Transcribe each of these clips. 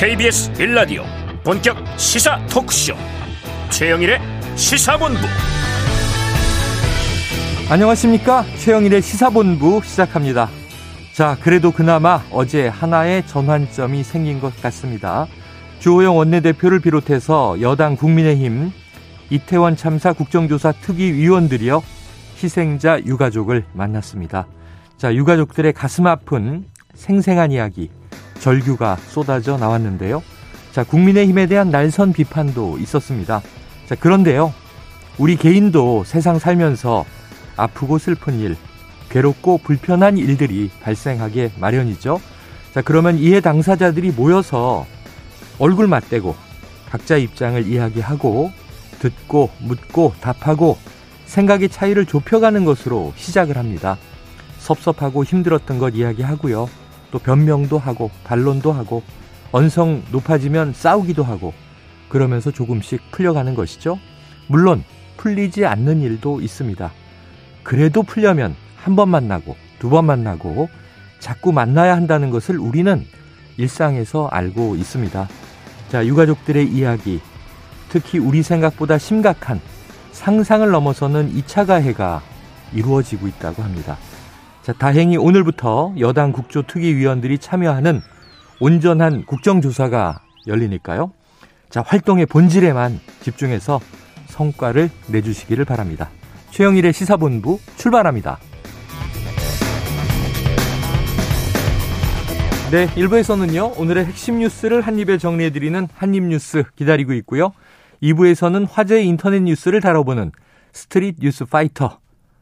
KBS 빌라디오 본격 시사 토크쇼. 최영일의 시사본부. 안녕하십니까? 최영일의 시사본부 시작합니다. 자 그래도 그나마 어제 하나의 전환점이 생긴 것 같습니다. 주호영 원내대표를 비롯해서 여당 국민의힘 이태원 참사 국정조사 특위위원들이요 희생자 유가족을 만났습니다. 자 유가족들의 가슴 아픈 생생한 이야기 절규가 쏟아져 나왔는데요. 자, 국민의힘에 대한 날선 비판도 있었습니다. 자, 그런데요. 우리 개인도 세상 살면서 아프고 슬픈 일, 괴롭고 불편한 일들이 발생하게 마련이죠. 자, 그러면 이해 당사자들이 모여서 얼굴 맞대고 각자 입장을 이야기하고 듣고 묻고 답하고 생각의 차이를 좁혀가는 것으로 시작을 합니다. 섭섭하고 힘들었던 것 이야기하고요. 또 변명도 하고 반론도 하고 언성 높아지면 싸우기도 하고 그러면서 조금씩 풀려가는 것이죠. 물론 풀리지 않는 일도 있습니다. 그래도 풀려면 한 번 만나고 두 번 만나고 자꾸 만나야 한다는 것을 우리는 일상에서 알고 있습니다. 자, 유가족들의 이야기, 특히 우리 생각보다 심각한 상상을 넘어서는 2차 가해가 이루어지고 있다고 합니다. 자, 다행히 오늘부터 여당 국조특위위원들이 참여하는 온전한 국정조사가 열리니까요. 자, 활동의 본질에만 집중해서 성과를 내주시기를 바랍니다. 최영일의 시사본부 출발합니다. 네, 1부에서는요, 오늘의 핵심 뉴스를 한입에 정리해드리는 한입뉴스 기다리고 있고요. 2부에서는 화제의 인터넷 뉴스를 다뤄보는 Street News Fighter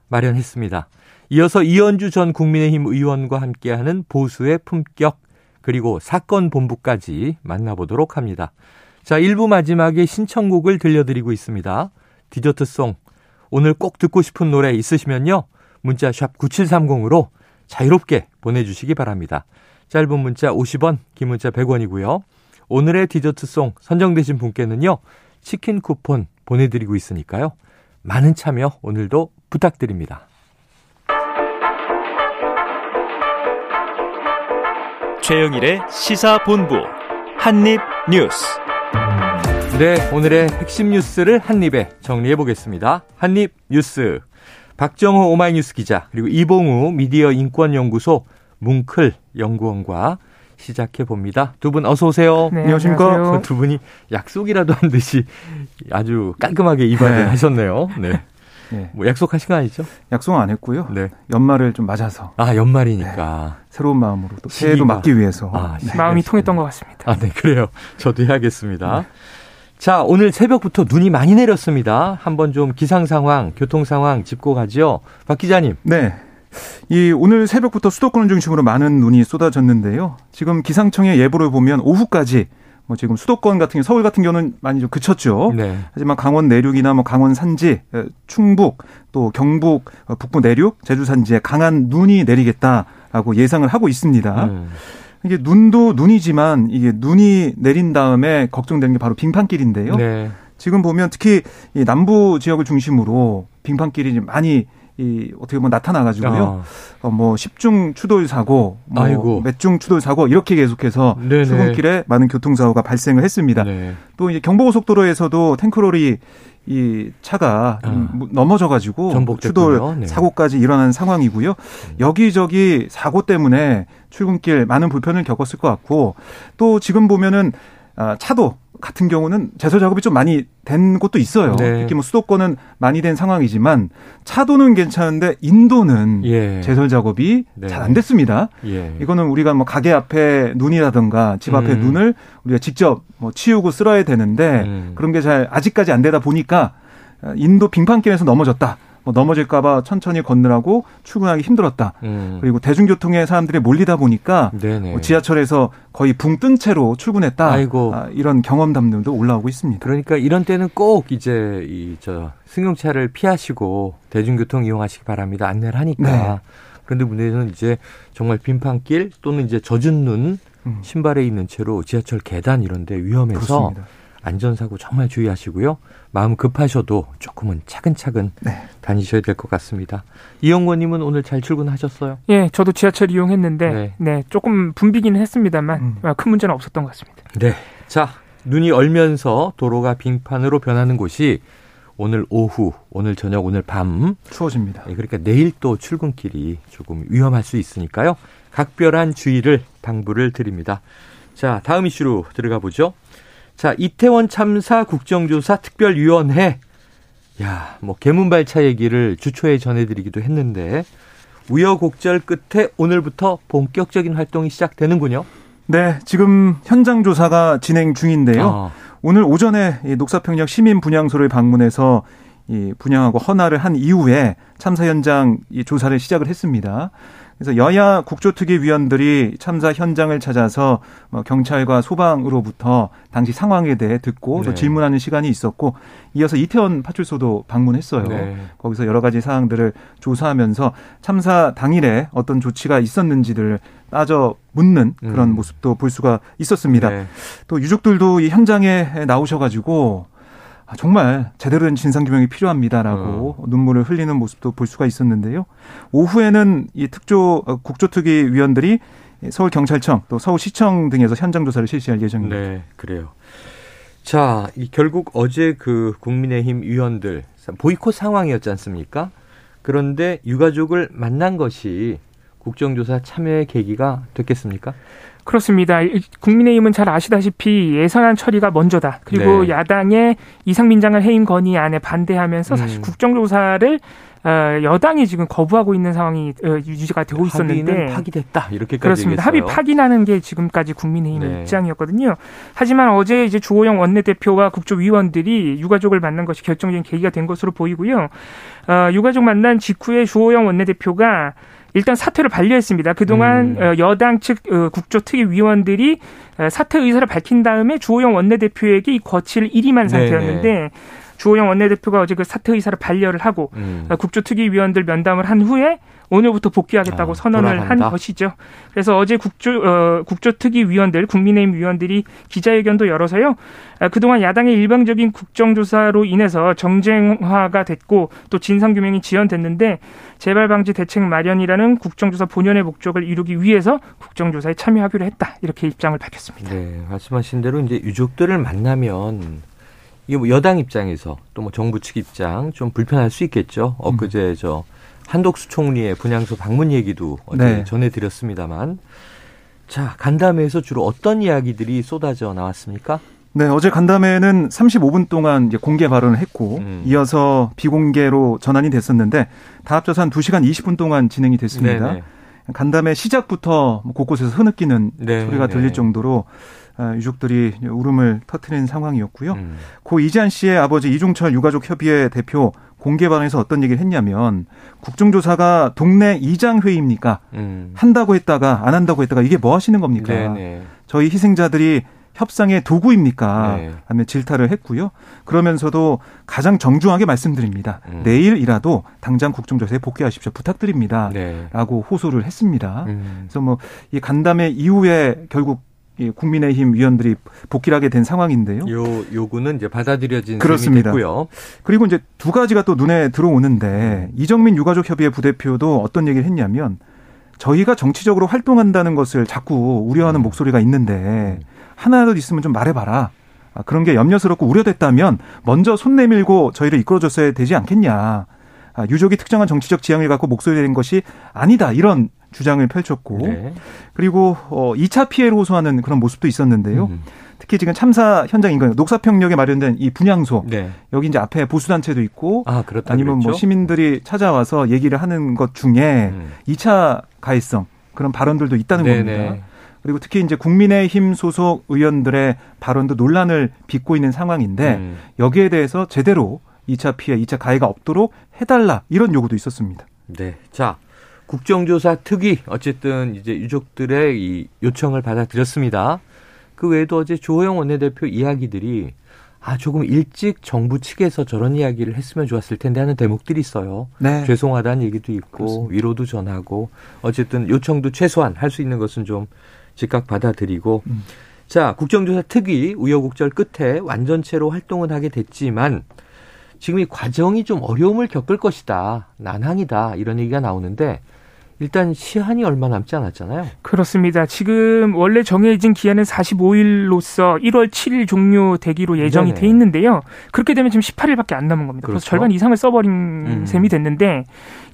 마련했습니다. 이어서 이현주 전 국민의힘 의원과 함께하는 보수의 품격 그리고 사건 본부까지 만나보도록 합니다. 자, 1부 마지막에 신청곡을 들려드리고 있습니다. 디저트 song. 오늘 꼭 듣고 싶은 노래 있으시면요. 문자 샵 9730으로 자유롭게 보내주시기 바랍니다. 짧은 문자 50원, 긴 문자 100원이고요. 오늘의 디저트송 선정되신 분께는요. 치킨 쿠폰 보내드리고 있으니까요. 많은 참여 오늘도 부탁드립니다. 최영일의 시사본부 한입뉴스. 네, 오늘의 핵심 뉴스를 한입에 정리해 보겠습니다. 한입뉴스. 박정호 오마이뉴스 기자 그리고 이봉우 미디어 인권연구소 뭉클 연구원과 시작해 봅니다. 두 분 어서 오세요. 네, 안녕하십니까. 두 분이 약속이라도 한 듯이 아주 깔끔하게 이발을 네. 하셨네요. 네. 네. 뭐 약속하신 거 아니죠? 약속 안 했고요. 네. 연말을 좀 맞아서. 아, 연말이니까. 네. 새로운 마음으로 또 새해도 맞기 위해서. 아, 네. 마음이 통했던 것 같습니다. 아, 네, 그래요. 저도 해야겠습니다. 네. 자, 오늘 새벽부터 눈이 많이 내렸습니다. 한번 좀 기상 상황, 교통 상황 짚고 가죠. 박 기자님. 네. 이 오늘 새벽부터 수도권을 중심으로 많은 눈이 쏟아졌는데요. 지금 기상청의 예보를 보면 오후까지 뭐 지금 수도권 같은 경우 서울 같은 경우는 많이 좀 그쳤죠. 네. 하지만 강원 내륙이나 뭐 강원 산지, 충북 또 경북 어, 북부 내륙, 제주 산지에 강한 눈이 내리겠다라고 예상을 하고 있습니다. 음. 이게 눈도 눈이지만 이게 눈이 내린 다음에 걱정되는 게 바로 빙판길인데요. 네. 지금 보면 특히 이 남부 지역을 중심으로 빙판길이 많이 이 어떻게 보면 나타나가지고요. 어. 어뭐 십중 추돌 사고, 뭐 몇중 추돌 사고 이렇게 계속해서 네네. 출근길에 많은 교통사고가 발생을 했습니다. 네. 또 이제 경부고속도로에서도 탱크롤이 이 차가 아. 넘어져가지고 추돌 네. 사고까지 일어난 상황이고요. 여기저기 사고 때문에 출근길 많은 불편을 겪었을 것 같고 또 지금 보면은 아, 차도 같은 경우는 제설 작업이 좀 많이 된 곳도 있어요. 네. 특히 뭐 수도권은 많이 된 상황이지만 차도는 괜찮은데 인도는 예. 제설 작업이 네. 잘안 됐습니다. 예. 이거는 우리가 뭐 가게 앞에 눈이라든가 집 앞에 음. 눈을 우리가 직접 뭐 치우고 쓸어야 되는데 음. 그런 게 잘 아직까지 안 되다 보니까 인도 빙판길에서 넘어졌다. 뭐 넘어질까봐 천천히 걷느라고 출근하기 힘들었다. 음. 그리고 대중교통에 사람들이 몰리다 보니까 뭐 지하철에서 거의 붕 뜬 채로 출근했다. 아이고. 아, 이런 경험담들도 올라오고 있습니다. 그러니까 이런 때는 꼭 이제 이 저 승용차를 피하시고 대중교통 이용하시기 바랍니다. 안내를 하니까. 네. 그런데 문제는 이제 정말 빈판길 또는 이제 젖은 눈 음. 신발에 있는 채로 지하철 계단 이런 데 위험해서 그렇습니다. 안전사고 정말 주의하시고요. 마음 급하셔도 조금은 차근차근 네. 다니셔야 될 것 같습니다. 이영권님은 오늘 잘 출근하셨어요? 예, 저도 지하철 이용했는데 네, 네 조금 붐비기는 했습니다만 음. 아, 큰 문제는 없었던 것 같습니다. 네, 자 눈이 얼면서 도로가 빙판으로 변하는 곳이 오늘 오후, 오늘 저녁, 오늘 밤 추워집니다. 예, 그러니까 내일 또 출근길이 조금 위험할 수 있으니까요. 각별한 주의를 당부를 드립니다. 자, 다음 이슈로 들어가 보죠. 자, 이태원 참사 국정조사 특별위원회. 야, 뭐 개문발차 얘기를 주초에 전해드리기도 했는데 우여곡절 끝에 오늘부터 본격적인 활동이 시작되는군요. 네, 지금 현장 조사가 진행 중인데요. 아. 오늘 오전에 녹사평역 시민 분향소를 방문해서 이 분양하고 헌화를 한 이후에 참사 현장 조사를 시작을 했습니다. 그래서 여야 국조특위위원들이 참사 현장을 찾아서 뭐 경찰과 소방으로부터 당시 상황에 대해 듣고 네. 또 질문하는 시간이 있었고 이어서 이태원 파출소도 방문했어요. 네. 거기서 여러 가지 사항들을 조사하면서 참사 당일에 어떤 조치가 있었는지를 따져 묻는 그런 음. 모습도 볼 수가 있었습니다. 네. 또 유족들도 이 현장에 나오셔가지고 아, 정말 제대로 된 진상규명이 필요합니다라고 어. 눈물을 흘리는 모습도 볼 수가 있었는데요. 오후에는 이 특조 어, 국조특위 위원들이 서울경찰청 또 서울시청 등에서 현장 조사를 실시할 예정입니다. 네, 그래요. 자, 이 결국 어제 그 국민의힘 위원들 보이콧 상황이었지 않습니까? 그런데 유가족을 만난 것이 국정조사 참여의 계기가 됐겠습니까? 그렇습니다. 국민의힘은 잘 아시다시피 예산안 처리가 먼저다. 그리고 네. 야당의 이상민 장관 해임 건의 안에 반대하면서 음. 사실 국정조사를 어, 여당이 지금 거부하고 있는 상황이 어, 유지가 되고 있었는데 파기됐다 이렇게까지 그렇습니다. 합의 파기나는 게 지금까지 국민의힘의 네. 입장이었거든요. 하지만 어제 이제 주호영 원내대표와 국조위원들이 유가족을 만난 것이 결정적인 계기가 된 것으로 보이고요. 어, 유가족 만난 직후에 주호영 원내대표가 일단 사퇴를 반려했습니다. 그동안 음. 어, 여당 측 어, 국조특위위원들이 어, 사퇴 의사를 밝힌 다음에 주호영 원내대표에게 이 거취를 일임한 상태였는데 네네. 주호영 원내대표가 어제 그 사퇴 의사를 반려를 하고 음. 국조특위위원들 면담을 한 후에 오늘부터 복귀하겠다고 아, 선언을 돌아간다. 한 것이죠. 그래서 어제 국조 어, 국조특위 위원들, 국민의힘 위원들이 기자회견도 열어서요. 아, 그동안 야당의 일방적인 국정조사로 인해서 정쟁화가 됐고 또 진상규명이 지연됐는데 재발 방지 대책 마련이라는 국정조사 본연의 목적을 이루기 위해서 국정조사에 참여하기로 했다. 이렇게 입장을 밝혔습니다. 네, 말씀하신 대로 이제 유족들을 만나면 이게 뭐 여당 입장에서 또 뭐 정부 측 입장 좀 불편할 수 있겠죠. 엊그제 음. 저 한독수 총리의 분향소 방문 얘기도 어제 네. 전해드렸습니다만 자 간담회에서 주로 어떤 이야기들이 쏟아져 나왔습니까? 네, 어제 간담회는 35분 동안 이제 공개 발언을 했고 음. 이어서 비공개로 전환이 됐었는데 다 합쳐서 한 2시간 20분 동안 진행이 됐습니다. 네네. 간담회 시작부터 곳곳에서 흐느끼는 네 소리가 들릴 네. 정도로 아, 유족들이 울음을 터트리는 상황이었고요. 음. 고 이지한 씨의 아버지 이종철 유가족 협의회 대표 공개 발언에서 어떤 얘기를 했냐면 국정조사가 동네 이장 회의입니까? 음. 한다고 했다가 안 한다고 했다가 이게 뭐 하시는 겁니까? 네네. 저희 희생자들이 협상의 도구입니까? 네. 하며 질타를 했고요. 그러면서도 가장 정중하게 말씀드립니다. 음. 내일이라도 당장 국정조사에 복귀하십시오. 부탁드립니다. 네. 라고 호소를 했습니다. 음. 그래서 뭐 이 간담회 이후에 결국 국민의힘 위원들이 복귀를 하게 된 상황인데요. 요 요구는 이제 받아들여진 그렇습니다. 됐고요. 그리고 이제 두 가지가 또 눈에 들어오는데 이정민 유가족 협의회 부대표도 어떤 얘기를 했냐면 저희가 정치적으로 활동한다는 것을 자꾸 우려하는 음. 목소리가 있는데 하나라도 있으면 좀 말해봐라. 아, 그런 게 염려스럽고 우려됐다면 먼저 손 내밀고 저희를 이끌어줬어야 되지 않겠냐. 아, 유족이 특정한 정치적 지향을 갖고 목소리 내는 것이 아니다. 이런 주장을 펼쳤고 네. 그리고 어 2차 피해를 호소하는 그런 모습도 있었는데요. 음. 특히 지금 참사 현장 인근 녹사평역에 마련된 이 분향소 네. 여기 이제 앞에 보수 단체도 있고 아, 아니면 뭐 그랬죠? 뭐 시민들이 찾아와서 얘기를 하는 것 중에 음. 2차 가해성 그런 발언들도 있다는 네네. 겁니다. 그리고 특히 이제 국민의힘 소속 의원들의 발언도 논란을 빚고 있는 상황인데 음. 여기에 대해서 제대로 2차 피해, 2차 가해가 없도록 해달라 이런 요구도 있었습니다. 네. 자, 국정조사 특위 어쨌든 이제 유족들의 이 요청을 받아들였습니다. 그 외에도 어제 조호영 원내대표 이야기들이 아 조금 일찍 정부 측에서 저런 이야기를 했으면 좋았을 텐데 하는 대목들이 있어요. 네. 죄송하다는 얘기도 있고 그렇습니다. 위로도 전하고 어쨌든 요청도 최소한 할 수 있는 것은 좀 즉각 받아들이고 음. 자, 국정조사 특위 우여곡절 끝에 완전체로 활동은 하게 됐지만 지금 이 과정이 좀 어려움을 겪을 것이다. 난항이다. 이런 얘기가 나오는데 일단 시한이 얼마 남지 않았잖아요. 그렇습니다. 지금 원래 정해진 기한은 45일로서 1월 7일 종료되기로 예정이 네네. 돼 있는데요. 그렇게 되면 지금 18일밖에 안 남은 겁니다. 그렇죠. 그래서 절반 이상을 써버린 음. 셈이 됐는데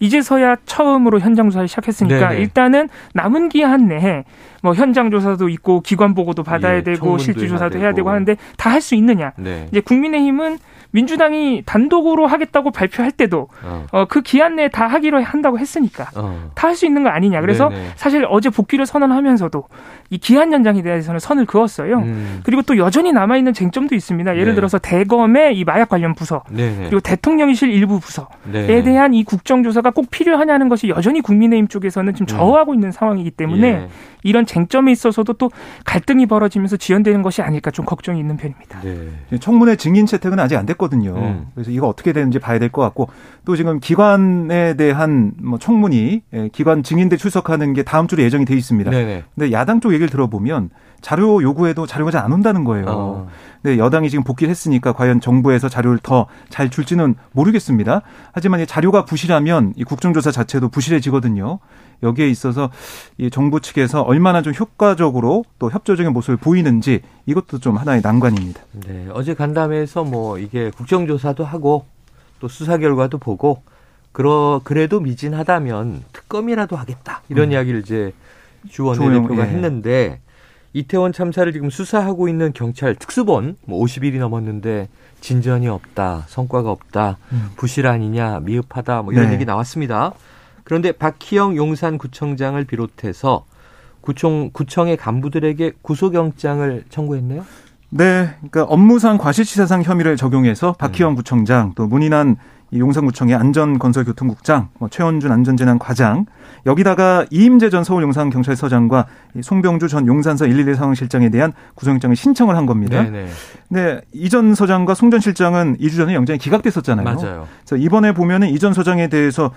이제서야 처음으로 현장 조사를 시작했으니까 네네. 일단은 남은 기한 내에 뭐 현장 조사도 있고 기관 보고도 받아야 예, 되고 실질 조사도 해야 되고 하는데 다 할 수 있느냐? 네. 이제 국민의힘은 민주당이 단독으로 하겠다고 발표할 때도 어. 어, 그 기한 내에 다 하기로 한다고 했으니까 어. 다할 수 있는 거 아니냐. 그래서 네네. 사실 어제 복귀를 선언하면서도 이 기한 연장에 대해서는 선을 그었어요. 음. 그리고 또 여전히 남아 있는 쟁점도 있습니다. 예를 네. 들어서 대검의 이 마약 관련 부서 네네. 그리고 대통령실 일부 부서에. 대한 이 국정조사가 꼭 필요하냐는 것이 여전히 국민의힘 쪽에서는 지금 음. 저하고 음. 있는 상황이기 때문에 예. 이런 쟁점에 있어서도 또 갈등이 벌어지면서 지연되는 것이 아닐까 좀 걱정이 있는 편입니다. 네. 청문회 증인 채택은 아직 안 됐거든요. 음. 그래서 이거 어떻게 되는지 봐야 될 것 같고 또 지금 기관에 대한 뭐 청문이 예, 기관 증인들 출석하는 게 다음 주로 예정이 돼 있습니다. 네네. 근데 야당 쪽 얘기를 들어보면 자료 요구해도 자료가 잘 안 온다는 거예요. 어. 근데 여당이 지금 복귀를 했으니까 과연 정부에서 자료를 더 잘 줄지는 모르겠습니다. 하지만 이 자료가 부실하면 이 국정조사 자체도 부실해지거든요. 여기에 있어서 이 정부 측에서 얼마나 좀 효과적으로 또 협조적인 모습을 보이는지 이것도 좀 하나의 난관입니다. 네, 어제 간담회에서 뭐 이게 국정조사도 하고 또 수사 결과도 보고 그러 그래도 미진하다면 특검이라도 하겠다 이런 음. 이야기를 이제 주 원내대표가 예. 했는데 이태원 참사를 지금 수사하고 있는 경찰 특수본 뭐 50일이 넘었는데 진전이 없다, 성과가 없다, 음. 부실 아니냐, 미흡하다 뭐 이런 네. 얘기 나왔습니다. 그런데 박희영 용산구청장을 비롯해서 구청 구청의 간부들에게 구속영장을 청구했네요. 네, 그러니까 업무상 과실치사상 혐의를 적용해서 박희영 음. 구청장 또 문인한 용산구청의 안전건설교통국장, 뭐 최원준 안전재난 과장, 여기다가 이임재 전 서울용산경찰서장과 송병주 전 용산서 112 상황실장에 대한 구속영장을 신청을 한 겁니다. 네네. 네, 이전 서장과 송 전 실장은 2주 전에 영장이 기각됐었잖아요. 맞아요. 그래서 이번에 보면은 이전 서장에 대해서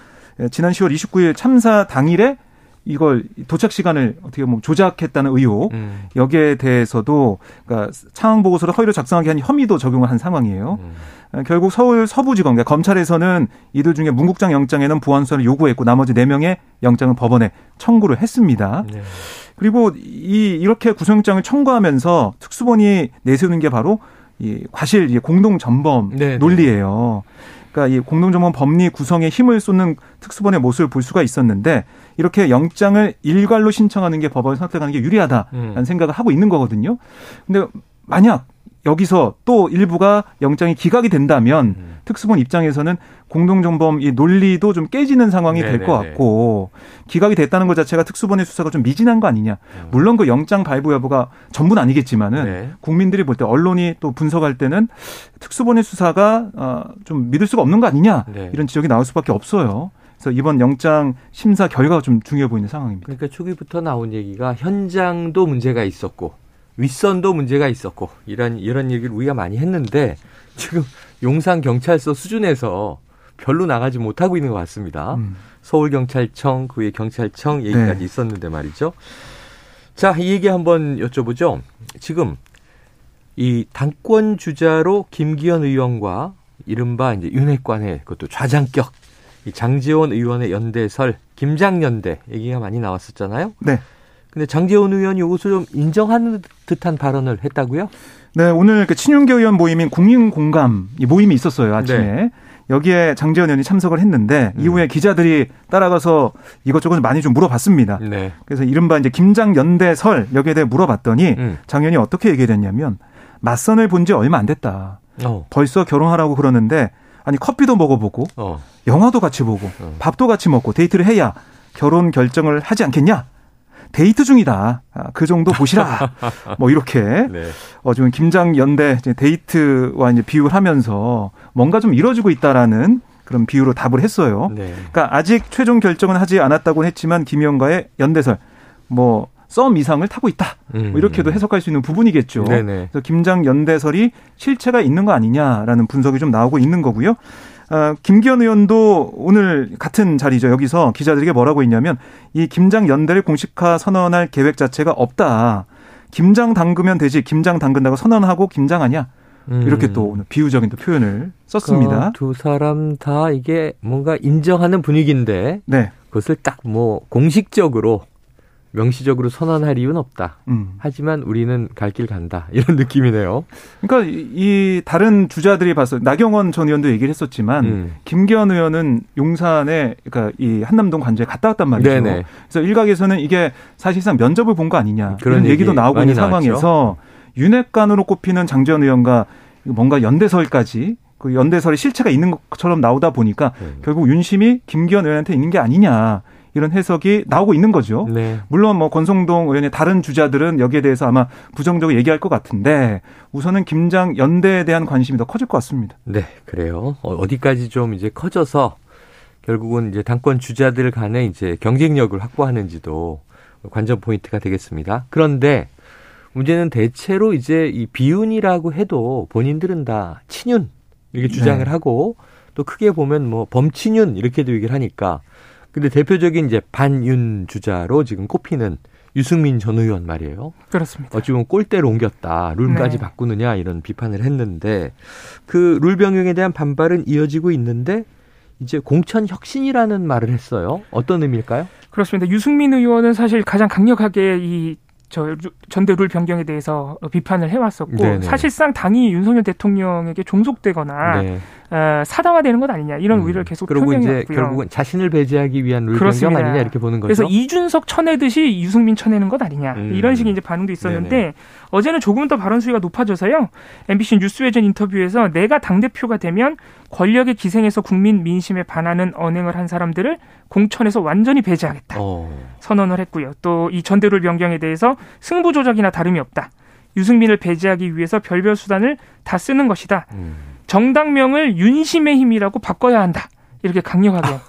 지난 10월 29일 참사 당일에 이걸 도착 시간을 어떻게 보면 조작했다는 의혹 음. 여기에 대해서도 그러니까 상황 보고서를 허위로 작성하게 한 혐의도 적용을 한 상황이에요. 음. 어, 결국 서울 서부지검 그러니까 검찰에서는 이들 중에 문국장 영장에는 보안수사를 요구했고 나머지 4명의 영장은 법원에 청구를 했습니다. 네. 그리고 이 이렇게 구속영장을 청구하면서 특수본이 내세우는 게 바로 이 과실 공동 전범 네, 네. 논리예요. 그러니까 이 공동정범 법리 구성에 힘을 쏟는 특수본의 모습을 볼 수가 있었는데 이렇게 영장을 일괄로 신청하는 게 법원을 선택하는 게 유리하다라는 음. 생각을 하고 있는 거거든요. 근데 만약 여기서 또 일부가 영장이 기각이 된다면 음. 특수본 입장에서는 공동정범 이 논리도 좀 깨지는 상황이 될 것 같고 기각이 됐다는 것 자체가 특수본의 수사가 좀 미진한 거 아니냐. 음. 물론 그 영장 발부 여부가 전부는 아니겠지만은 네. 국민들이 볼 때 언론이 또 분석할 때는 특수본의 수사가 어 좀 믿을 수가 없는 거 아니냐 네. 이런 지적이 나올 수밖에 없어요. 그래서 이번 영장 심사 결과가 좀 중요해 보이는 상황입니다. 그러니까 초기부터 나온 얘기가 현장도 문제가 있었고 윗선도 문제가 있었고 이런 이런 얘기를 우리가 많이 했는데 지금 용산 경찰서 수준에서 별로 나가지 못하고 있는 것 같습니다. 음. 서울 경찰청 그외 경찰청 얘기까지 네. 있었는데 말이죠. 자, 이 얘기 한번 여쭤보죠. 지금 이 당권 주자로 김기현 의원과 이른바 이제 윤핵관의 그것도 좌장격 이 장재원 의원의 연대설 김장연대 얘기가 많이 나왔었잖아요. 네. 근데 장재원 의원이 이것을 좀 인정하는 듯한 발언을 했다고요? 네, 오늘 그 친윤계 의원 모임인 국민 공감 모임이 있었어요 아침에. 네. 여기에 장재원 의원이 참석을 했는데 음. 이후에 기자들이 따라가서 이것저것 많이 좀 물어봤습니다. 네. 그래서 이른바 이제 김장 연대설 여기에 대해 물어봤더니 음. 장 의원이 어떻게 얘기했냐면 맞선을 본 지 얼마 안 됐다. 어. 벌써 결혼하라고 그러는데 아니 커피도 먹어보고 어. 영화도 같이 보고 어. 밥도 같이 먹고 데이트를 해야 결혼 결정을 하지 않겠냐? 데이트 중이다. 아, 그 정도 보시라. 뭐 이렇게 네. 어 지금 김장 연대 데이트와 이제 비유를 하면서 뭔가 좀 이뤄지고 있다라는 그런 비유로 답을 했어요. 네. 그러니까 아직 최종 결정은 하지 않았다고 했지만 김 의원과의 연대설 뭐 썸 이상을 타고 있다. 음. 뭐 이렇게도 해석할 수 있는 부분이겠죠. 네네. 그래서 김장 연대설이 실체가 있는 거 아니냐라는 분석이 좀 나오고 있는 거고요. 어, 김기현 의원도 오늘 같은 자리죠. 여기서 기자들에게 뭐라고 했냐면 이 김장 연대를 공식화 선언할 계획 자체가 없다. 김장 담그면 되지 김장 담근다고 선언하고 김장하냐 음. 이렇게 또 오늘 비유적인 또 표현을 썼습니다. 그두 사람 다 이게 뭔가 인정하는 분위기인데 네. 그것을 딱 뭐 공식적으로 명시적으로 선언할 이유는 없다. 음. 하지만 우리는 갈 길 간다. 이런 느낌이네요. 그러니까 이 다른 주자들이 봤어. 나경원 전 의원도 얘기를 했었지만 음. 김기현 의원은 용산에 그러니까 이 한남동 관저에 갔다 왔단 말이죠. 네네. 그래서 일각에서는 이게 사실상 면접을 본 거 아니냐 그런 얘기 얘기도 나오고 있는 상황에서 윤핵관으로 꼽히는 장재현 의원과 뭔가 연대설까지 그 연대설의 실체가 있는 것처럼 나오다 보니까 네. 결국 윤심이 김기현 의원한테 있는 게 아니냐. 이런 해석이 나오고 있는 거죠. 네. 물론 뭐 권성동 의원의 다른 주자들은 여기에 대해서 아마 부정적으로 얘기할 것 같은데 우선은 김장 연대에 대한 관심이 더 커질 것 같습니다. 네, 그래요. 어, 어디까지 좀 이제 커져서 결국은 이제 당권 주자들 간에 이제 경쟁력을 확보하는지도 관전 포인트가 되겠습니다. 그런데 문제는 대체로 이제 이 비윤이라고 해도 본인들은 다 친윤 이렇게 주장을 네. 하고 또 크게 보면 뭐 범친윤 이렇게도 얘기를 하니까 근데 대표적인 이제 반윤 주자로 지금 꼽히는 유승민 전 의원 말이에요. 그렇습니다. 어찌 보면 꼴대로 옮겼다. 룰까지 네. 바꾸느냐 이런 비판을 했는데 그 룰 변경에 대한 반발은 이어지고 있는데 이제 공천 혁신이라는 말을 했어요. 어떤 의미일까요? 그렇습니다. 유승민 의원은 사실 가장 강력하게 이 저 전대 룰 변경에 대해서 비판을 해왔었고 네네. 사실상 당이 윤석열 대통령에게 종속되거나 네. 어, 사당화되는 것 아니냐 이런 음. 우려를 계속 그리고 이제 결국은 자신을 배제하기 위한 룰 그렇습니다. 변경 아니냐 이렇게 보는 거죠. 그래서 이준석 쳐내듯이 유승민 쳐내는 것 아니냐 음. 이런 식의 이제 반응도 있었는데 네네. 어제는 조금 더 발언 수위가 높아져서요. MBC 뉴스외전 인터뷰에서 내가 당 대표가 되면 권력의 기생에서 국민 민심에 반하는 언행을 한 사람들을 공천에서 완전히 배제하겠다 어. 선언을 했고요. 또 이 전대룰 변경에 대해서 승부 조작이나 다름이 없다. 유승민을 배제하기 위해서 별별 수단을 다 쓰는 것이다. 음. 정당명을 윤심의 힘이라고 바꿔야 한다. 이렇게 강력하게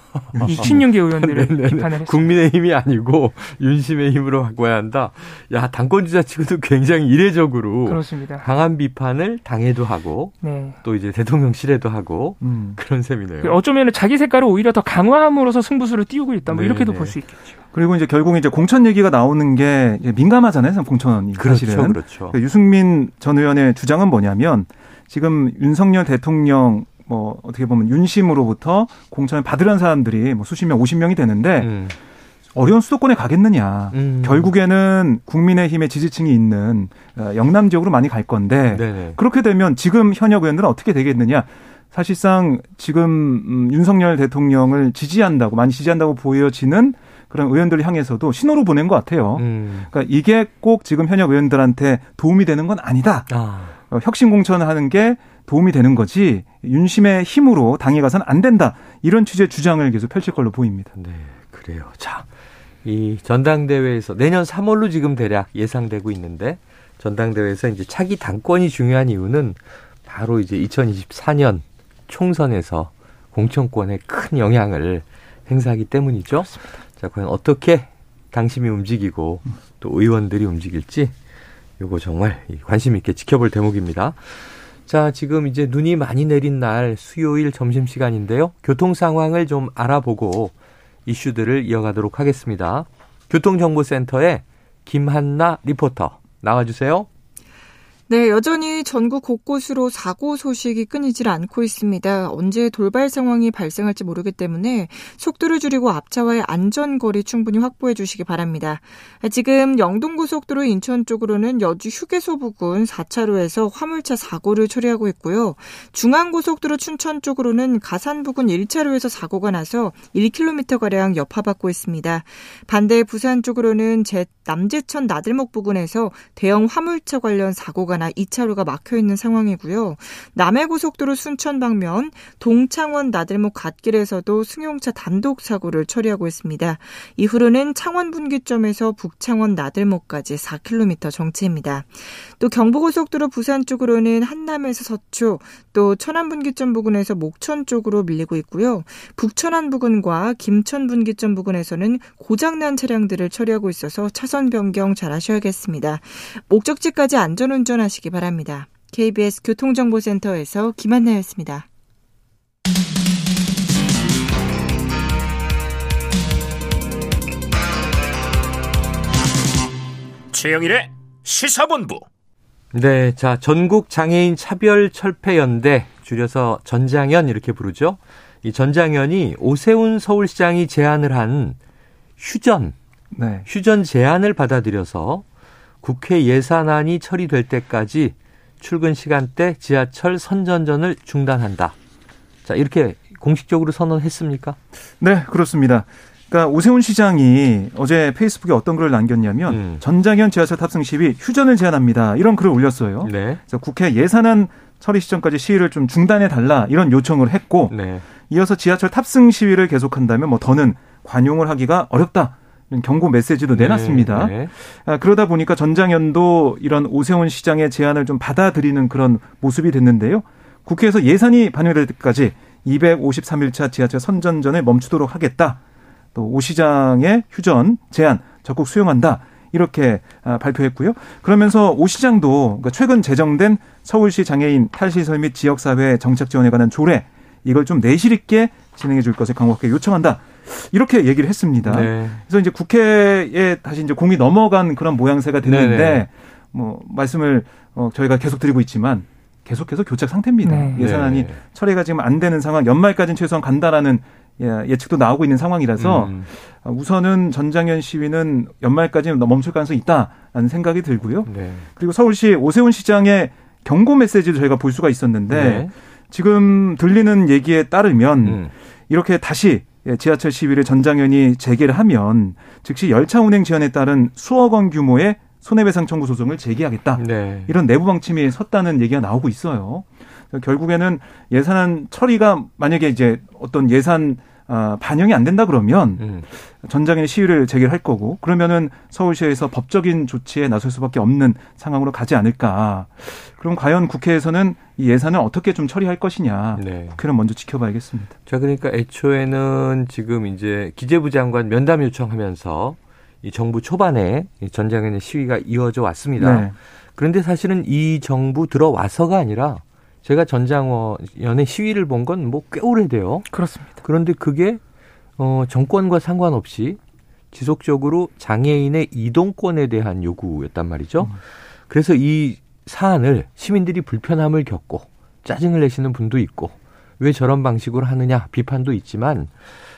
이 친윤계 의원들을 비판을 했습니다. 국민의힘이 아니고 윤심의 힘으로 바꿔야 한다. 야 당권 주자 치고도 굉장히 이례적으로 그렇습니다. 강한 비판을 당에도 하고 네. 또 이제 대통령실에도 하고 음. 그런 셈이네요. 그 어쩌면 자기 색깔을 오히려 더 강화함으로써 승부수를 띄우고 있다. 뭐 이렇게도 볼 수 있겠죠. 그리고 이제 결국 이제 공천 얘기가 나오는 게 민감하잖아요. 공천이 그렇죠, 사실은. 그렇죠. 그러니까 유승민 전 의원의 주장은 뭐냐면 지금 윤석열 대통령 뭐 어떻게 보면 윤심으로부터 공천을 받으려는 사람들이 뭐 수십 명, 오십 명이 되는데 음. 어려운 수도권에 가겠느냐. 음. 결국에는 국민의힘의 지지층이 있는 어, 영남 지역으로 많이 갈 건데 네네. 그렇게 되면 지금 현역 의원들은 어떻게 되겠느냐. 사실상 지금 음, 윤석열 대통령을 지지한다고 많이 지지한다고 보여지는 그런 의원들 향해서도 신호로 보낸 것 같아요. 음. 그러니까 이게 꼭 지금 현역 의원들한테 도움이 되는 건 아니다. 아. 어, 혁신 공천을 하는 게 도움이 되는 거지 윤심의 힘으로 당에 가서는 안 된다. 이런 취지의 주장을 계속 펼칠 걸로 보입니다. 네, 그래요. 자, 이 전당대회에서 내년 3월로 지금 대략 예상되고 있는데 전당대회에서 이제 차기 당권이 중요한 이유는 바로 이제 2024년 총선에서 공천권에 큰 영향을 행사하기 때문이죠. 그렇습니다. 자, 과연 어떻게 당심이 움직이고 또 의원들이 움직일지 요거 정말 관심 있게 지켜볼 대목입니다. 자, 지금 이제 눈이 많이 내린 날 수요일 점심시간인데요. 교통 상황을 좀 알아보고 이슈들을 이어가도록 하겠습니다. 교통정보센터의 김한나 리포터 나와주세요. 네, 여전히 전국 곳곳으로 사고 소식이 끊이질 않고 있습니다. 언제 돌발 상황이 발생할지 모르기 때문에 속도를 줄이고 앞차와의 안전거리 충분히 확보해 주시기 바랍니다. 지금 영동고속도로 인천 쪽으로는 여주 휴게소 부근 4차로에서 화물차 사고를 처리하고 있고요. 중앙고속도로 춘천 쪽으로는 가산 부근 1차로에서 사고가 나서 1km가량 여파받고 있습니다. 반대 부산 쪽으로는 제 남제천 나들목 부근에서 대형 화물차 관련 사고가 나 2차로가 막혀 있는 상황이고요. 남해고속도로 순천 방면 동창원 나들목 갓길에서도 승용차 단독 사고를 처리하고 있습니다. 이후로는 창원 분기점에서 북창원 나들목까지 4km 정체입니다. 또 경부고속도로 부산 쪽으로는 한남에서 서초, 또 천안 분기점 부근에서 목천 쪽으로 밀리고 있고요. 북천안 부근과 김천 분기점 부근에서는 고장난 차량들을 처리하고 있어서 차선 변경 잘 하셔야겠습니다. 목적지까지 안전 운전 하시기 바랍니다. KBS 교통정보센터에서 김한나였습니다. 최영일의 시사본부. 네, 자 전국 장애인 차별 철폐 연대 줄여서 전장연 이렇게 부르죠. 이 전장연이 오세훈 서울시장이 제안을 한 휴전, 네. 휴전 제안을 받아들여서 국회 예산안이 처리될 때까지 출근 시간대 지하철 선전전을 중단한다. 자, 이렇게 공식적으로 선언했습니까? 네, 그렇습니다. 그러니까 오세훈 시장이 어제 페이스북에 어떤 글을 남겼냐면 음. 전장현 지하철 탑승 시위 휴전을 제안합니다. 이런 글을 올렸어요. 네. 그래서 국회 예산안 처리 시점까지 시위를 좀 중단해 달라 이런 요청을 했고 네. 이어서 지하철 탑승 시위를 계속한다면 뭐 더는 관용을 하기가 어렵다. 이런 경고 메시지도 네, 내놨습니다. 네. 아, 그러다 보니까 전장현도 이런 오세훈 시장의 제안을 좀 받아들이는 그런 모습이 됐는데요. 국회에서 예산이 반영될 때까지 253일차 지하철 선전전을 멈추도록 하겠다. 또 오 시장의 휴전 제안 적극 수용한다. 이렇게 아, 발표했고요. 그러면서 오 시장도 그러니까 최근 제정된 서울시 장애인 탈시설 및 지역사회 정책 지원에 관한 조례 이걸 좀 내실 있게 진행해 줄 것을 강력하게 요청한다. 이렇게 얘기를 했습니다. 네. 그래서 이제 국회에 다시 이제 공이 넘어간 그런 모양새가 됐는데 네네. 뭐 말씀을 어 저희가 계속 드리고 있지만 계속해서 교착 상태입니다. 네. 예산안이 네. 처리가 지금 안 되는 상황, 연말까지는 최소한 간다라는 예, 예측도 나오고 있는 상황이라서 음. 우선은 전장현 시위는 연말까지는 멈출 가능성이 있다라는 생각이 들고요. 네. 그리고 서울시 오세훈 시장의 경고 메시지도 저희가 볼 수가 있었는데 네. 지금 들리는 얘기에 따르면 음. 이렇게 다시 지하철 시위를 전장현이 재개를 하면 즉시 열차 운행 지연에 따른 수억 원 규모의 손해배상 청구 소송을 제기하겠다. 네. 이런 내부 방침이 섰다는 얘기가 나오고 있어요. 결국에는 예산안 처리가 만약에 이제 어떤 예산 어, 반영이 안 된다 그러면 음. 전장의 시위를 재개할 거고 그러면은 서울시에서 법적인 조치에 나설 수밖에 없는 상황으로 가지 않을까. 그럼 과연 국회에서는 이 예산을 어떻게 좀 처리할 것이냐. 네. 국회는 먼저 지켜봐야겠습니다. 자, 그러니까 애초에는 지금 이제 기재부 장관 면담 요청하면서 이 정부 초반에 전장의 시위가 이어져 왔습니다. 네. 그런데 사실은 이 정부 들어와서가 아니라 제가 전장원의 시위를 본 건 뭐 꽤 오래돼요. 그렇습니다. 그런데 그게 어 정권과 상관없이 지속적으로 장애인의 이동권에 대한 요구였단 말이죠. 음. 그래서 이 사안을 시민들이 불편함을 겪고 짜증을 내시는 분도 있고 왜 저런 방식으로 하느냐 비판도 있지만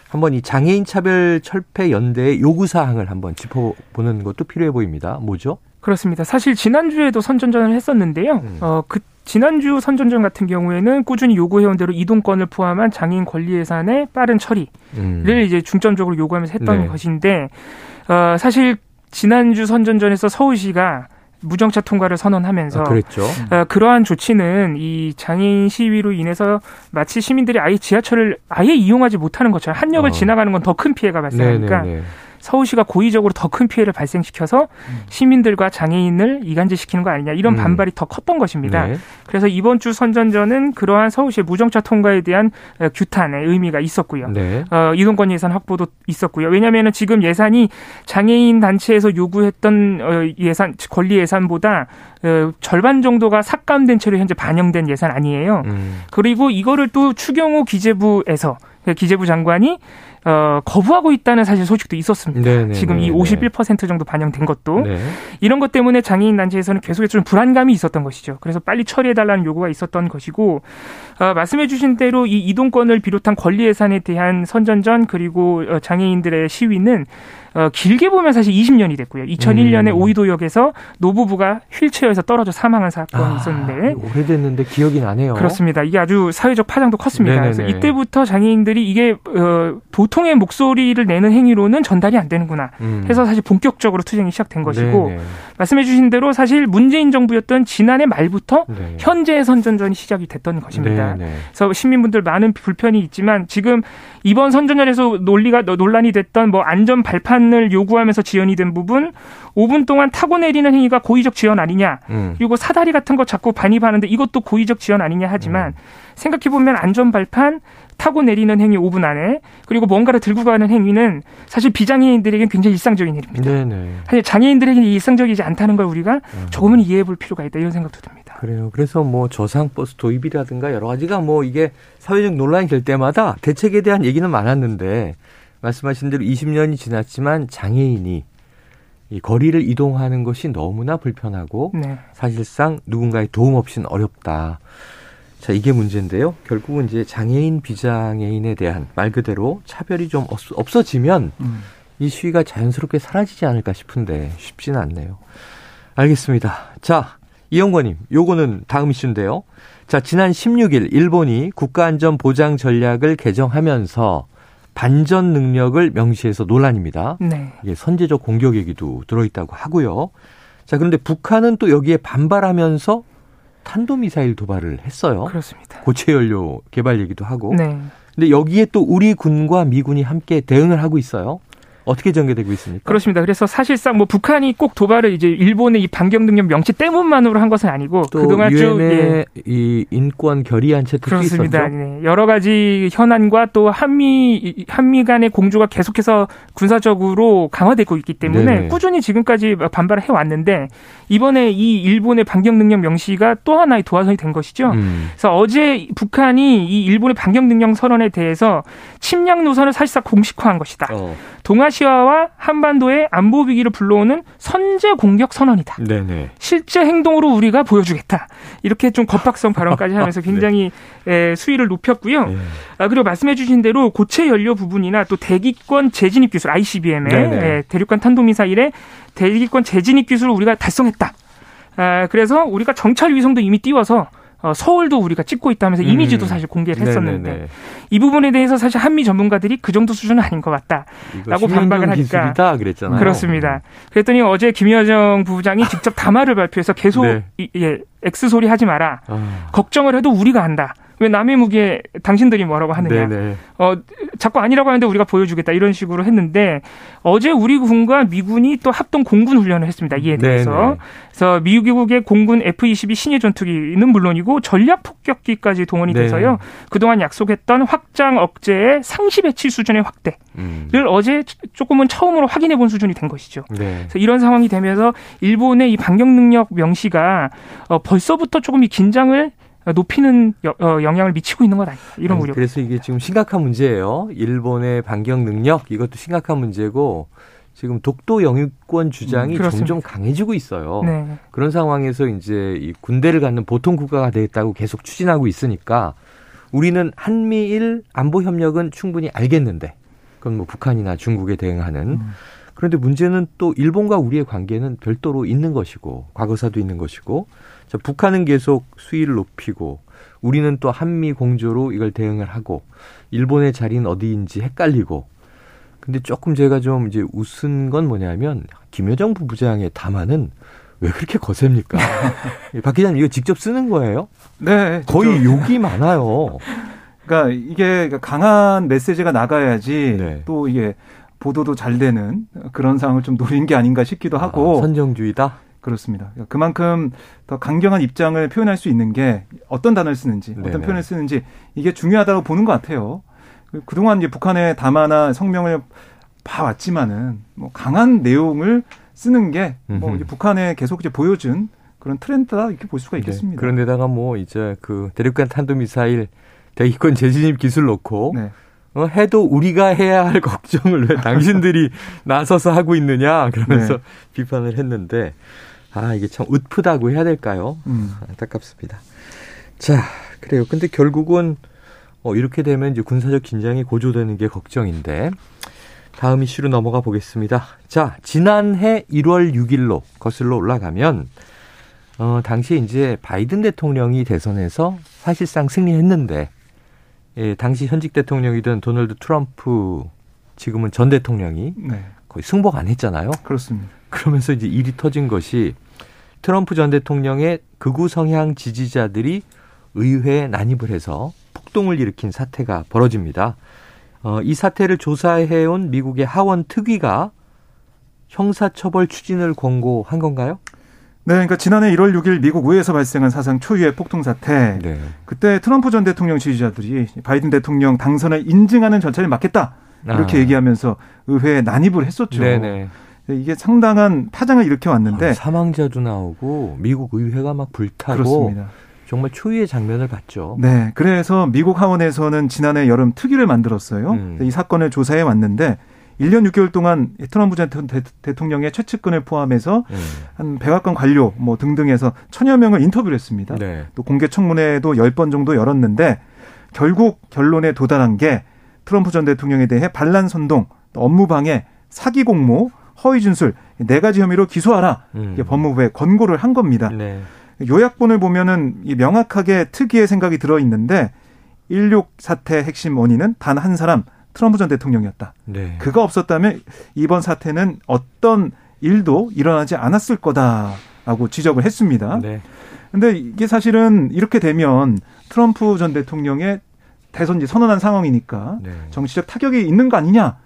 한번 이 장애인 차별 철폐 연대의 요구 사항을 한번 짚어보는 것도 필요해 보입니다. 뭐죠? 그렇습니다. 사실 지난주에도 선전전을 했었는데요. 음. 어, 그 지난주 선전전 같은 경우에는 꾸준히 요구해온 대로 이동권을 포함한 장애인 권리 예산의 빠른 처리를 음. 이제 중점적으로 요구하면서 했던 네. 것인데 어, 사실 지난주 선전전에서 서울시가 무정차 통과를 선언하면서 아, 어, 그러한 조치는 이 장애인 시위로 인해서 마치 시민들이 아예 지하철을 아예 이용하지 못하는 것처럼 한역을 어. 지나가는 건 더 큰 피해가 발생하니까 네네네. 서울시가 고의적으로 더 큰 피해를 발생시켜서 시민들과 장애인을 이간질시키는 거 아니냐 이런 음. 반발이 더 컸던 것입니다. 네. 그래서 이번 주 선전전은 그러한 서울시의 무정차 통과에 대한 어, 규탄의 의미가 있었고요. 네. 어, 이동권 예산 확보도 있었고요. 왜냐하면 지금 예산이 장애인 단체에서 요구했던 어, 예산 권리 예산보다 어, 절반 정도가 삭감된 채로 현재 반영된 예산 아니에요. 음. 그리고 이거를 또 추경호 기재부에서 기재부 장관이 어, 거부하고 있다는 사실 소식도 있었습니다. 네네, 지금 네네. 이51% 정도 반영된 것도 네. 이런 것 때문에 장애인 단체에서는 계속해서 좀 불안감이 있었던 것이죠. 그래서 빨리 처리해 달라는 요구가 있었던 것이고 어, 말씀해주신 대로 이 이동권을 비롯한 권리 예산에 대한 선전전 그리고 어, 장애인들의 시위는 어, 길게 보면 사실 20년이 됐고요. 2001년에 음. 오이도역에서 노부부가 휠체어에서 떨어져 사망한 사건이 아, 있었는데 오래됐는데 기억이 나네요. 그렇습니다. 이게 아주 사회적 파장도 컸습니다. 네네네. 그래서 이때부터 장애인들이 이게 어, 보통의 목소리를 내는 행위로는 전달이 안 되는구나 음. 해서 사실 본격적으로 투쟁이 시작된 것이고 네네. 말씀해주신 대로 사실 문재인 정부였던 지난해 말부터 네. 현재 선전전이 시작이 됐던 것입니다. 네네. 그래서 시민분들 많은 불편이 있지만 지금 이번 선전전에서 논리가 논란이 됐던 뭐 안전 발판을 요구하면서 지연이 된 부분 5분 동안 타고 내리는 행위가 고의적 지연 아니냐 음. 그리고 사다리 같은 거 자꾸 반입하는데 이것도 고의적 지연 아니냐 하지만 음. 생각해 보면 안전 발판 타고 내리는 행위 5분 안에 그리고 뭔가를 들고 가는 행위는 사실 비장애인들에게는 굉장히 일상적인 일입니다. 네네. 사실 장애인들에게는 일상적이지 않다는 걸 우리가 음. 조금은 이해해 볼 필요가 있다 이런 생각도 듭니다. 그래요. 그래서 뭐 저상버스 도입이라든가 여러 가지가 뭐 이게 사회적 논란이 될 때마다 대책에 대한 얘기는 많았는데 말씀하신 대로 20년이 지났지만 장애인이 이 거리를 이동하는 것이 너무나 불편하고 네. 사실상 누군가의 도움 없이는 어렵다. 자, 이게 문제인데요. 결국은 이제 장애인, 비장애인에 대한 말 그대로 차별이 좀 없, 어지면이 음. 시위가 자연스럽게 사라지지 않을까 싶은데 쉽지는 않네요. 알겠습니다. 자, 이영권님, 요거는 다음 이슈인데요. 자, 지난 16일 일본이 국가안전 보장 전략을 개정하면서 반전 능력을 명시해서 논란입니다. 네. 이게 선제적 공격 얘기도 들어있다고 하고요. 자, 그런데 북한은 또 여기에 반발하면서 탄도미사일 도발을 했어요. 그렇습니다. 고체 연료 개발 얘기도 하고. 네. 근데 여기에 또 우리 군과 미군이 함께 대응을 하고 있어요. 어떻게 전개되고 있습니까? 그렇습니다. 그래서 사실상 뭐 북한이 꼭 도발을 이제 일본의 이 반경 능력 명치 때문만으로 한 것은 아니고 그동안 쭉 예. 이 인권 결의안 채택도 그렇습니다. 네. 여러 가지 현안과 또 한미 한미 간의 공조가 계속해서 군사적으로 강화되고 있기 때문에 네네. 꾸준히 지금까지 반발을 해 왔는데 이번에 이 일본의 반경 능력 명시가 또 하나의 도화선이 된 것이죠. 음. 그래서 어제 북한이 이 일본의 반경 능력 선언에 대해서 침략 노선을 사실상 공식화한 것이다. 어. 동아시아와 한반도의 안보 위기를 불러오는 선제 공격 선언이다. 네네. 실제 행동으로 우리가 보여주겠다. 이렇게 좀 겁박성 발언까지 하면서 네. 굉장히 네. 수위를 높였고요. 네. 아, 그리고 말씀해주신 대로 고체 연료 부분이나 또 대기권 재진입 기술 ICBM의 예, 대륙간 탄도미사일의 대기권 재진입 기술을 우리가 달성했다. 아, 그래서 우리가 정찰 위성도 이미 띄워서 어, 서울도 우리가 찍고 있다면서 음. 이미지도 사실 공개를 했었는데 네네네. 이 부분에 대해서 사실 한미 전문가들이 그 정도 수준은 아닌 것 같다라고 반박을 하니까 그랬잖아요. 그렇습니다. 그랬더니 어제 김여정 부부장이 직접 담화를 발표해서 계속 네. 이, 예, X 소리 하지 마라. 아. 걱정을 해도 우리가 한다. 왜 남의 무기에 당신들이 뭐라고 하느냐. 네네. 어, 자꾸 아니라고 하는데 우리가 보여주겠다. 이런 식으로 했는데 어제 우리 군과 미군이 또 합동 공군 훈련을 했습니다. 이에 대해서. 네네. 그래서 미국의 공군 F-22 신예 전투기는 물론이고 전략 폭격기까지 동원이 네. 돼서요. 그동안 약속했던 확장 억제의 상시 배치 수준의 확대를 음. 어제 조금은 처음으로 확인해 본 수준이 된 것이죠. 네. 그래서 이런 상황이 되면서 일본의 이 반격 능력 명시가 어, 벌써부터 조금 이 긴장을 높이는 어, 영향을 미치고 있는 것 아닌가 이런 우려. 그래서 이게 지금 심각한 문제예요. 일본의 반격 능력 이것도 심각한 문제고 지금 독도 영유권 주장이 음, 점점 강해지고 있어요. 네. 그런 상황에서 이제 이 군대를 갖는 보통 국가가 되겠다고 계속 추진하고 있으니까 우리는 한미일 안보 협력은 충분히 알겠는데 그건 뭐 북한이나 중국에 대응하는 음. 그런데 문제는 또 일본과 우리의 관계는 별도로 있는 것이고 과거사도 있는 것이고 자, 북한은 계속 수위를 높이고 우리는 또 한미 공조로 이걸 대응을 하고 일본의 자리는 어디인지 헷갈리고 근데 조금 제가 좀 이제 웃은 건 뭐냐면 김여정 부부장의 담화는 왜 그렇게 거셉니까? 박 기자님 이거 직접 쓰는 거예요? 네. 거의. 욕이 많아요. 그러니까 이게 강한 메시지가 나가야지 네. 또 이게 보도도 잘 되는 그런 상황을 좀 노린 게 아닌가 싶기도 하고. 아, 선정주의다? 그렇습니다. 그만큼 더 강경한 입장을 표현할 수 있는 게 어떤 단어를 쓰는지, 네네. 어떤 표현을 쓰는지 이게 중요하다고 보는 것 같아요. 그동안 이제 북한의 담화나 성명을 봐왔지만은 뭐 강한 내용을 쓰는 게 뭐 북한에 계속 이제 보여준 그런 트렌드다 이렇게 볼 수가 네. 있겠습니다. 네. 그런데다가 뭐 이제 그 대륙간 탄도미사일 대기권 재진입 기술 놓고 네. 어, 해도 우리가 해야 할 걱정을 왜 당신들이 나서서 하고 있느냐 그러면서 네. 비판을 했는데 아, 이게 참 웃프다고 해야 될까요? 음. 안타깝습니다. 자, 그래요. 근데 결국은 어, 이렇게 되면 이제 군사적 긴장이 고조되는 게 걱정인데 다음 이슈로 넘어가 보겠습니다. 자, 지난해 1월 6일로 거슬러 올라가면 어, 당시에 이제 바이든 대통령이 대선에서 사실상 승리했는데 예, 당시 현직 대통령이던 도널드 트럼프 지금은 전 대통령이 네. 거의 승복 안 했잖아요. 그렇습니다. 그러면서 이제 일이 터진 것이 트럼프 전 대통령의 극우 성향 지지자들이 의회에 난입을 해서 폭동을 일으킨 사태가 벌어집니다. 어, 이 사태를 조사해온 미국의 하원 특위가 형사처벌 추진을 권고한 건가요? 네, 그러니까 지난해 1월 6일 미국 의회에서 발생한 사상 초유의 폭동 사태. 네. 그때 트럼프 전 대통령 지지자들이 바이든 대통령 당선을 인증하는 절차를 막겠다. 이렇게 아. 얘기하면서 의회에 난입을 했었죠. 네네. 이게 상당한 파장을 일으켜 왔는데 아, 사망자도 나오고 미국 의회가 막 불타고 그렇습니다. 정말 초유의 장면을 봤죠. 네, 그래서 미국 하원에서는 지난해 여름 특위를 만들었어요. 음. 이 사건을 조사해 왔는데 1년 6개월 동안 트럼프 전 대통령의 최측근을 포함해서 음. 한 백악관 관료 뭐 등등해서 천여 명을 인터뷰를 했습니다. 네. 또 공개 청문회도 10번 정도 열었는데 결국 결론에 도달한 게 트럼프 전 대통령에 대해 반란 선동, 업무 방해, 사기 공모, 허위 준술 네 가지 혐의로 기소하라. 음. 법무부에 권고를 한 겁니다. 네. 요약본을 보면은 이 명확하게 특이의 생각이 들어 있는데 16 사태 핵심 원인은 단 한 사람 트럼프 전 대통령이었다. 네. 그가 없었다면 이번 사태는 어떤 일도 일어나지 않았을 거다라고 지적을 했습니다. 네. 근데 이게 사실은 이렇게 되면 트럼프 전 대통령의 대선지 선언한 상황이니까 네. 정치적 타격이 있는 거 아니냐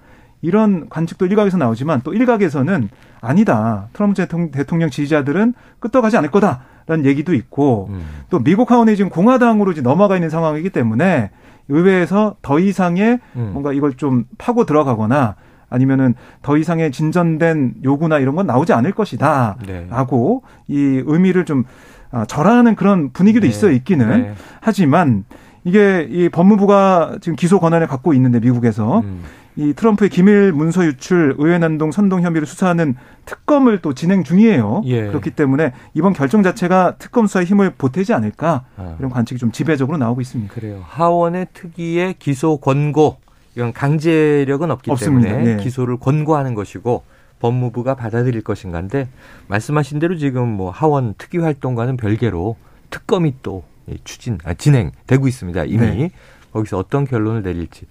이런 관측도 일각에서 나오지만 또 일각에서는 아니다 트럼프 대통령 지지자들은 끄떡하지 않을 거다라는 얘기도 있고 음. 또 미국 하원에 지금 공화당으로 이제 넘어가 있는 상황이기 때문에 의회에서 더 이상의 음. 뭔가 이걸 좀 파고 들어가거나 아니면은 더 이상의 진전된 요구나 이런 건 나오지 않을 것이다. 네. 라고 이 의미를 좀 아, 절하는 그런 분위기도 네. 있어 있기는 네. 하지만 이게 이 법무부가 지금 기소 권한을 갖고 있는데 미국에서 음. 이 트럼프의 기밀 문서 유출, 의회 난동, 선동 혐의를 수사하는 특검을 또 진행 중이에요. 예. 그렇기 때문에 이번 결정 자체가 특검 수사에 힘을 보태지 않을까 아. 이런 관측이 좀 지배적으로 나오고 있습니다. 그래요. 하원의 특위의 기소 권고 이건 강제력은 없기 없습니다. 때문에 네. 기소를 권고하는 것이고 법무부가 받아들일 것인가인데 말씀하신 대로 지금 뭐 하원 특위 활동과는 별개로 특검이 또 추진 아, 진행되고 있습니다. 이미 네. 거기서 어떤 결론을 내릴지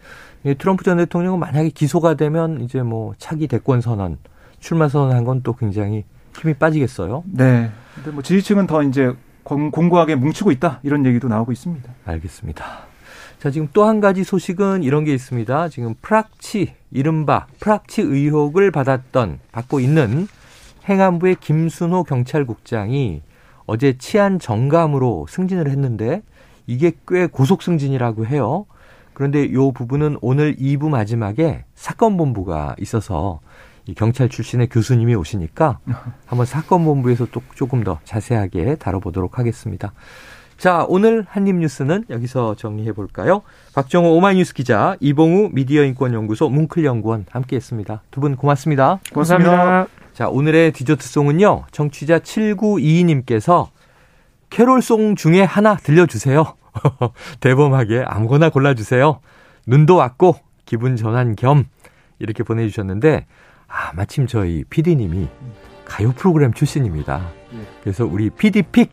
트럼프 전 대통령은 만약에 기소가 되면 이제 뭐 차기 대권 선언, 출마 선언한 건 또 굉장히 힘이 빠지겠어요. 네. 근데 뭐 지지층은 더 이제 공고하게 뭉치고 있다 이런 얘기도 나오고 있습니다. 알겠습니다. 자, 지금 또 한 가지 소식은 이런 게 있습니다. 지금 프락치, 이른바 프락치 의혹을 받았던, 받고 있는 행안부의 김순호 경찰국장이 어제 치안 정감으로 승진을 했는데 이게 꽤 고속 승진이라고 해요. 그런데 이 부분은 오늘 2부 마지막에 사건 본부가 있어서 이 경찰 출신의 교수님이 오시니까 한번 사건 본부에서 또 조금 더 자세하게 다뤄보도록 하겠습니다. 자, 오늘 한입 뉴스는 여기서 정리해 볼까요? 박정호 오마이뉴스 기자, 이봉우 미디어인권연구소 뭉클연구원 함께했습니다. 두 분 고맙습니다. 고맙습니다. 고맙습니다. 자, 오늘의 디저트송은요, 청취자 7922님께서 캐롤송 중에 하나 들려주세요. 대범하게 아무거나 골라주세요. 눈도 왔고 기분 전환 겸 이렇게 보내주셨는데 아 마침 저희 PD님이 가요 프로그램 출신입니다. 그래서 우리 PD pick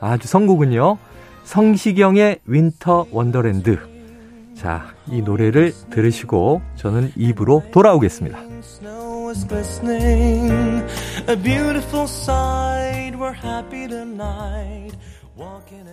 아주 선곡은요. 성시경의 Winter Wonderland. 자, 이 노래를 들으시고 저는 2부로 돌아오겠습니다. walking